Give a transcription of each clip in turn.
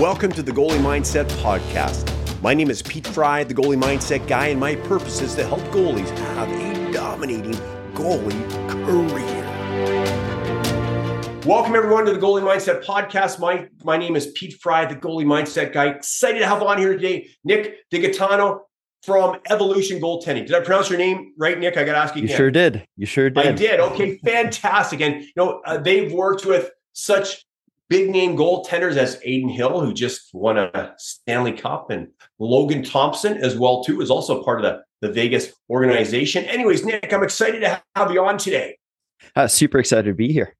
Welcome to the Goalie Mindset Podcast. My name is Pete Fry, the goalie mindset guy, and my purpose is to help goalies have a dominating goalie career. Welcome everyone to the Goalie Mindset Podcast. My my name is Pete Fry, the goalie mindset guy. Excited to have on here today Nic De-Gaetano from Evolution Goaltending. Did I pronounce your name right, Nic? I got to ask you. You again. sure did. You sure did. I did. Okay, fantastic. And you know uh, they've worked with such big name goaltenders as Adin Hill, who just won a Stanley Cup, and Logan Thompson as well too is also part of the the Vegas organization. Anyways, Nic, I'm excited to have you on today. Uh, super excited to be here.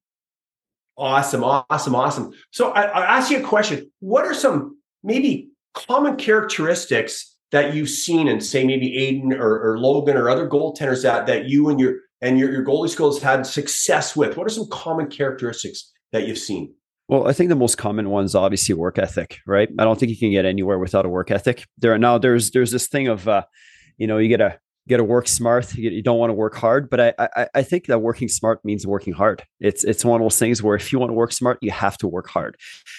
Awesome, awesome, awesome. So I, I ask you a question: What are some maybe common characteristics that you've seen in, say, maybe Adin or, or Logan or other goaltenders that that you and your and your, your goalie skills had success with? What are some common characteristics that you've seen? Well, I think the most common one's obviously work ethic, right? I don't think you can get anywhere without a work ethic. There are now there's there's this thing of uh, you know, you gotta you gotta work smart. You, you don't want to work hard, but I, I I think that working smart means working hard. It's it's one of those things where if you want to work smart, you have to work hard.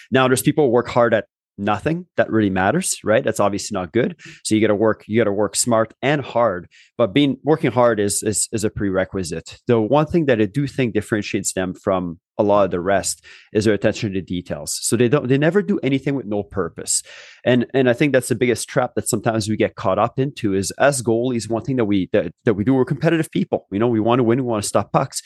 Now there's people who work hard at nothing that really matters right? That's obviously not good. Mm-hmm. So you got to work you got to work smart and hard. But being working hard is, is is a prerequisite. The one thing that i do think differentiates them from a lot of the rest is their attention to details. So they don't they never do anything with no purpose. And and i think that's the biggest trap that sometimes we get caught up into is as goalies one thing that we that, that we do we're competitive people. You know we want to win we want to stop pucks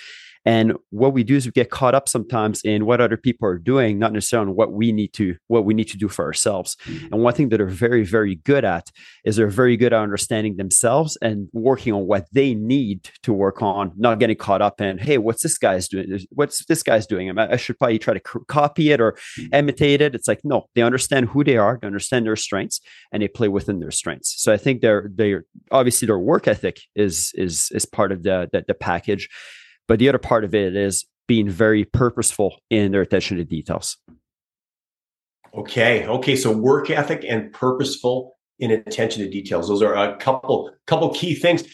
and what we do is we get caught up sometimes in what other people are doing, not necessarily on what we need to what we need to do for ourselves. And one thing that they're very very good at is they're very good at understanding themselves and working on what they need to work on, not getting caught up in hey, what's this guy's doing? What's this guy's doing? I should probably try to copy it or mm. imitate it. It's like no, they understand who they are, they understand their strengths, and they play within their strengths. So I think they're they're obviously their work ethic is is is part of the, the, the package. But the other part of it is being very purposeful in their attention to details. Okay. Okay. So work ethic and purposeful in attention to details. Those are a couple couple key things.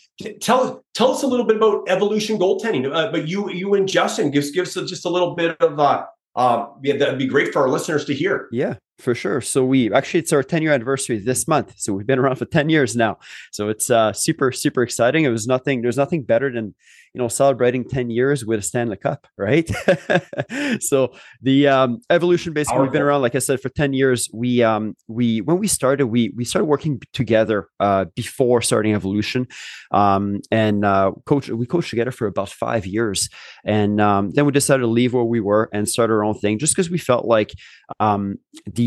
Tell tell us a little bit about evolution goaltending. Uh, but you you and Justin gives gives us just a little bit of uh, uh, yeah, that'd be great for our listeners to hear. Yeah, for sure. So we actually it's our 10 year anniversary this month. So we've been around for 10 years now. So it's uh, super super exciting. It was nothing. There's nothing better than you know celebrating 10 years with a Stanley Cup, right? so the um, evolution basically we've been around like I said for 10 years. We um we when we started we we started working together uh, before starting evolution, um, and uh, coach we coached together for about five years, and um, then we decided to leave where we were and start our own thing just because we felt like um, the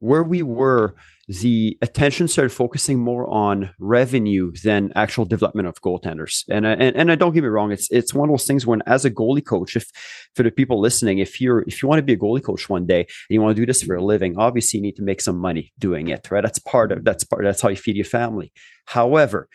where we were the attention started focusing more on revenue than actual development of goaltenders. And, uh, and and I don't get me wrong, it's it's one of those things when as a goalie coach, if for the people listening, if you're if you want to be a goalie coach one day and you want to do this for a living, obviously you need to make some money doing it, right? That's part of that's part that's how you feed your family. However,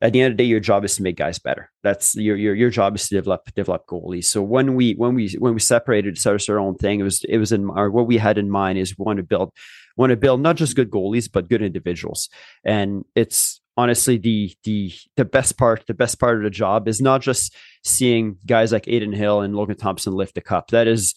at the end of the day, your job is to make guys better. That's your your your job is to develop develop goalies. So when we when we when we separated, started our own thing, it was it was in our what we had in mind is we want to build want to build not just good goalies but good individuals. And it's honestly the the the best part the best part of the job is not just seeing guys like Adin Hill and Logan Thompson lift the cup. That is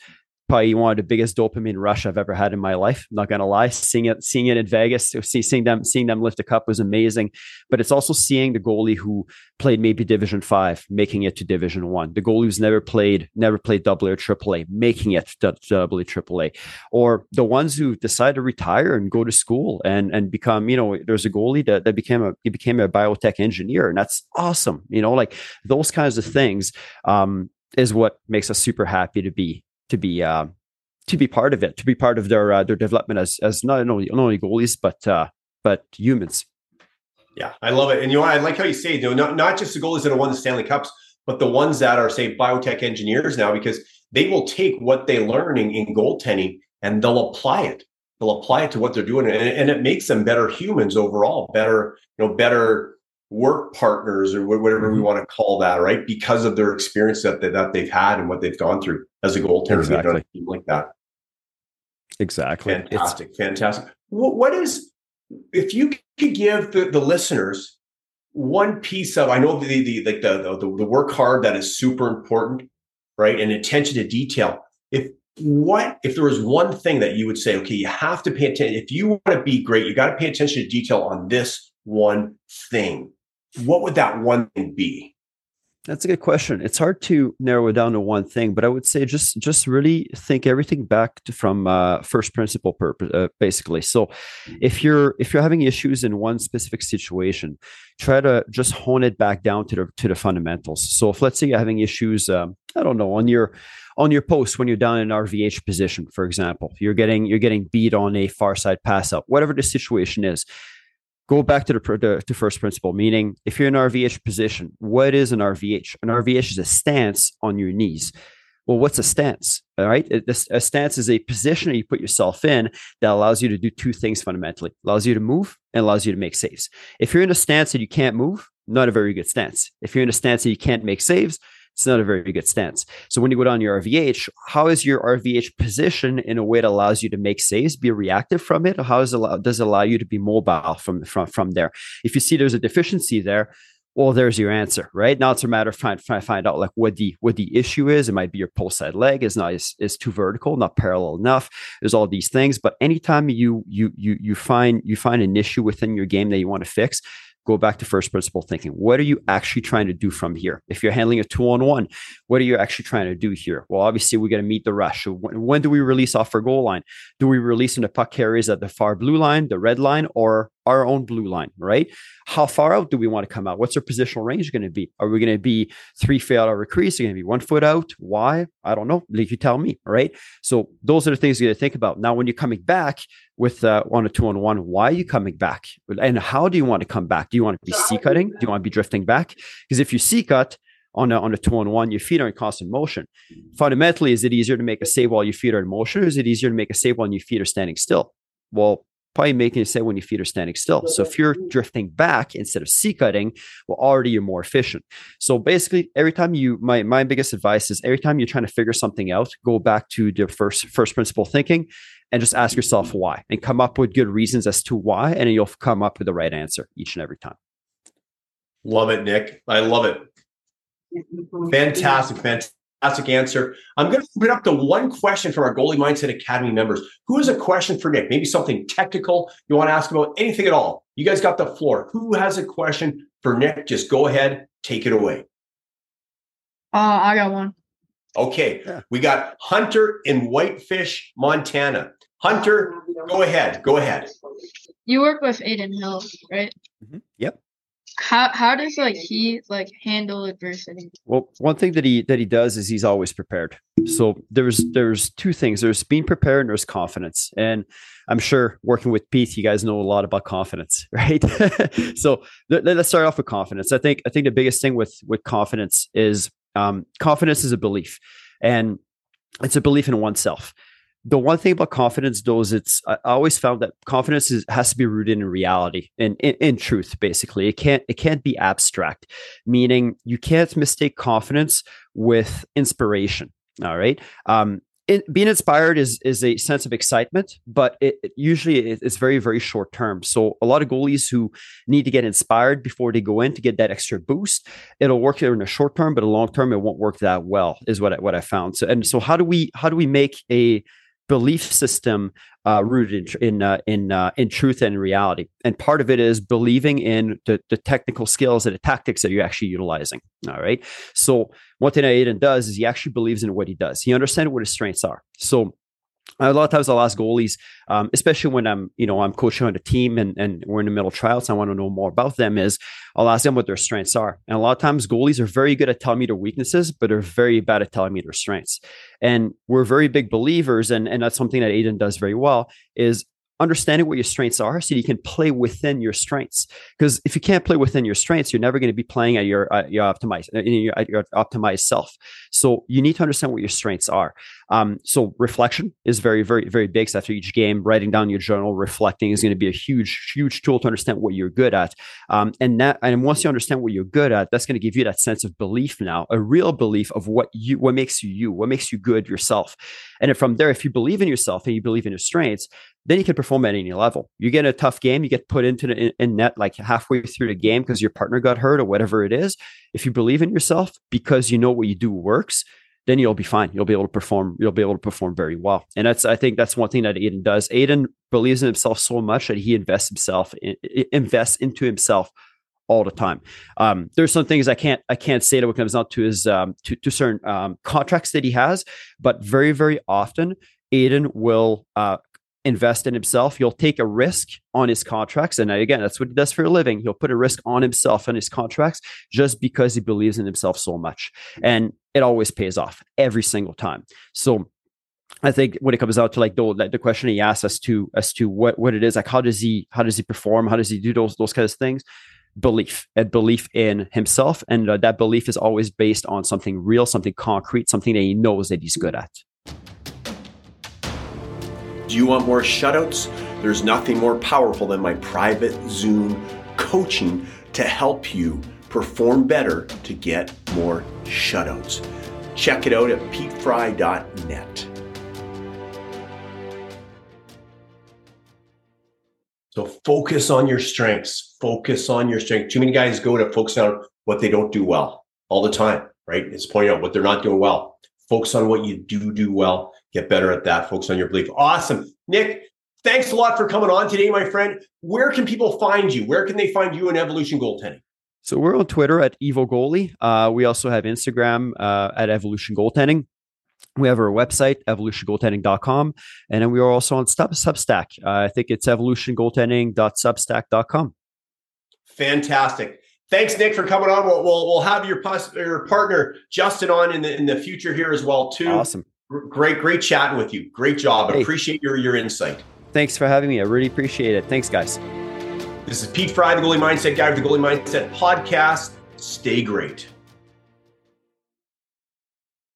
probably one of the biggest dopamine rush I've ever had in my life. I'm not gonna lie, seeing it, seeing it in Vegas, seeing them, seeing them lift a cup was amazing. But it's also seeing the goalie who played maybe Division Five, making it to Division One. The goalie who's never played, never played Double or Triple A, making it to Double or Triple A, or the ones who decide to retire and go to school and and become, you know, there's a goalie that, that became a he became a biotech engineer, and that's awesome. You know, like those kinds of things. Um, is what makes us super happy to be to be uh, to be part of it, to be part of their uh, their development as as not only not only goalies but uh, but humans. Yeah, I love it, and you know I like how you say you know, not not just the goalies that have won the Stanley Cups, but the ones that are say biotech engineers now because they will take what they're learning in goaltending and they'll apply it. They'll apply it to what they're doing, and, and it makes them better humans overall, better you know better work partners or whatever mm-hmm. we want to call that, right? Because of their experience that they, that they've had and what they've gone through as a goaltender, exactly. like that. Exactly. Fantastic. It's- fantastic. What, what is if you could give the, the listeners one piece of I know the the like the, the the work hard that is super important, right? And attention to detail. If what if there was one thing that you would say, okay, you have to pay attention. If you want to be great, you got to pay attention to detail on this one thing. What would that one thing be? That's a good question. It's hard to narrow it down to one thing, but I would say just just really think everything back to, from uh, first principle purpose, uh, basically. So, if you're if you're having issues in one specific situation, try to just hone it back down to the to the fundamentals. So, if let's say you're having issues, um, I don't know, on your on your post when you're down in an RVH position, for example, you're getting you're getting beat on a far side pass up, whatever the situation is go back to the, to first principle, meaning if you're in an RVH position, what is an RVH? An RVH is a stance on your knees. Well, what's a stance? All right. A stance is a position that you put yourself in that allows you to do two things fundamentally allows you to move and allows you to make saves. If you're in a stance that you can't move, not a very good stance. If you're in a stance that you can't make saves, it's not a very good stance. So when you go down your RVH, how is your RVH position in a way that allows you to make saves, be reactive from it? Or how allow, does it allow you to be mobile from, from, from there? If you see there's a deficiency there, well, there's your answer, right? Now it's a matter of trying to find out like what the what the issue is. It might be your pull side leg is not is, is too vertical, not parallel enough. There's all these things, but anytime you you you you find you find an issue within your game that you want to fix, go back to first principle thinking. What are you actually trying to do from here? If you're handling a two on one, what are you actually trying to do here? Well, obviously, we got to meet the rush. When, when, do we release off our goal line? Do we release in the puck carries at the far blue line, the red line, or our own blue line, right? How far out do we want to come out? What's our positional range going to be? Are we going to be three feet out crease? Are going to be one foot out? Why? I don't know. Like you tell me, right? So those are the things you got to think about. Now, when you're coming back with uh, on a two on one, why are you coming back? And how do you want to come back? Do you want to be C cutting? Do you want to be drifting back? Because if you C cut, on a, on a two on one, your feet are in constant motion. Fundamentally, is it easier to make a save while your feet are in motion, or is it easier to make a save while your feet are standing still? Well, probably making a save when your feet are standing still. So if you're drifting back instead of C cutting, well, already you're more efficient. So basically, every time you, my my biggest advice is every time you're trying to figure something out, go back to the first first principle thinking, and just ask yourself why, and come up with good reasons as to why, and you'll come up with the right answer each and every time. Love it, Nic. I love it. Fantastic, fantastic fantastic answer. I'm going to open up to one question from our Goalie Mindset Academy members. Who has a question for Nic? Maybe something technical you want to ask about, anything at all. You guys got the floor. Who has a question for Nic? Just go ahead, take it away. Uh, I got one. Okay, yeah. we got Hunter in Whitefish, Montana. Hunter, go ahead. Go ahead. You work with Adin Hill, right? Mm-hmm. Yep how how does like he like handle adversity well one thing that he that he does is he's always prepared so there's there's two things there's being prepared and there's confidence and i'm sure working with pete you guys know a lot about confidence right so let, us start off with confidence i think i think the biggest thing with with confidence is um, confidence is a belief and it's a belief in oneself the one thing about confidence though is it's i always found that confidence is, has to be rooted in reality and in, in, truth basically it can't it can't be abstract meaning you can't mistake confidence with inspiration all right um, it, being inspired is is a sense of excitement, but it, it usually it's very very short term. So a lot of goalies who need to get inspired before they go in to get that extra boost, it'll work in the short term, but a long term it won't work that well. Is what I, what I found. So and so how do we how do we make a belief system uh, rooted in in uh, in, uh, in truth and reality. And part of it is believing in the, the technical skills and the tactics that you're actually utilizing. All right. So one thing Adin does is he actually believes in what he does. He understands what his strengths are. So a lot of times I'll ask goalies, um, especially when I'm, you know, I'm coaching on a team and, and we're in the middle of trials. I want to know more about them. Is I'll ask them what their strengths are, and a lot of times goalies are very good at telling me their weaknesses, but they're very bad at telling me their strengths. And we're very big believers, and and that's something that Adin does very well. Is understanding what your strengths are so you can play within your strengths. Because if you can't play within your strengths you're never going to be playing at your uh, your optimized your, at your optimized self. So you need to understand what your strengths are. Um, so reflection is very very very big. So after each game writing down your journal reflecting is going to be a huge huge tool to understand what you're good at. Um, and that and once you understand what you're good at that's going to give you that sense of belief now a real belief of what you what makes you you what makes you good yourself. And from there if you believe in yourself and you believe in your strengths then you can perform at any level. You get a tough game, you get put into the in, net like halfway through the game because your partner got hurt or whatever it is. If you believe in yourself because you know what you do works, then you'll be fine. You'll be able to perform. You'll be able to perform very well. And that's I think that's one thing that Adin does. Adin believes in himself so much that he invests himself in, invests into himself all the time. Um, there's some things I can't I can't say that what comes down to his um, to, to certain um, contracts that he has, but very very often Adin will uh, invest in himself. He'll take a risk on his contracts. And again, that's what he does for a living. He'll put a risk on himself and his contracts just because he believes in himself so much. And it always pays off every single time. So I think when it comes out to like the the question he asked as to as to what what it is, like how does he how does he perform? How does he do those those kinds of things? Belief and belief in himself, and uh, that belief is always based on something real, something concrete, something that he knows that he's good at. Do you want more shutouts? There's nothing more powerful than my private Zoom coaching to help you perform better to get more shutouts. Check it out at petefry.net. So focus on your strengths. Focus on your strength. Too many guys go to focus on what they don't do well all the time, right? It's pointing out what they're not doing well. Focus on what you do do well get better at that. Focus on your belief. Awesome. Nic, thanks a lot for coming on today, my friend. Where can people find you? Where can they find you in Evolution Goaltending? So we're on Twitter at Evo Goalie. Uh, we also have Instagram uh, at Evolution Goaltending. We have our website, evolutiongoaltending.com. And then we are also on Substack. Uh, I think it's evolutiongoaltending.substack.com. Fantastic. Thanks, Nic, for coming on. We'll, we'll, we'll have your, your partner, Justin, on in the, in the future here as well, too. Awesome. Great, great chatting with you. Great job. Hey. Appreciate your your insight. Thanks for having me. I really appreciate it. Thanks, guys. This is Pete Fry, the Goalie Mindset Guy of the Goalie Mindset Podcast. Stay great.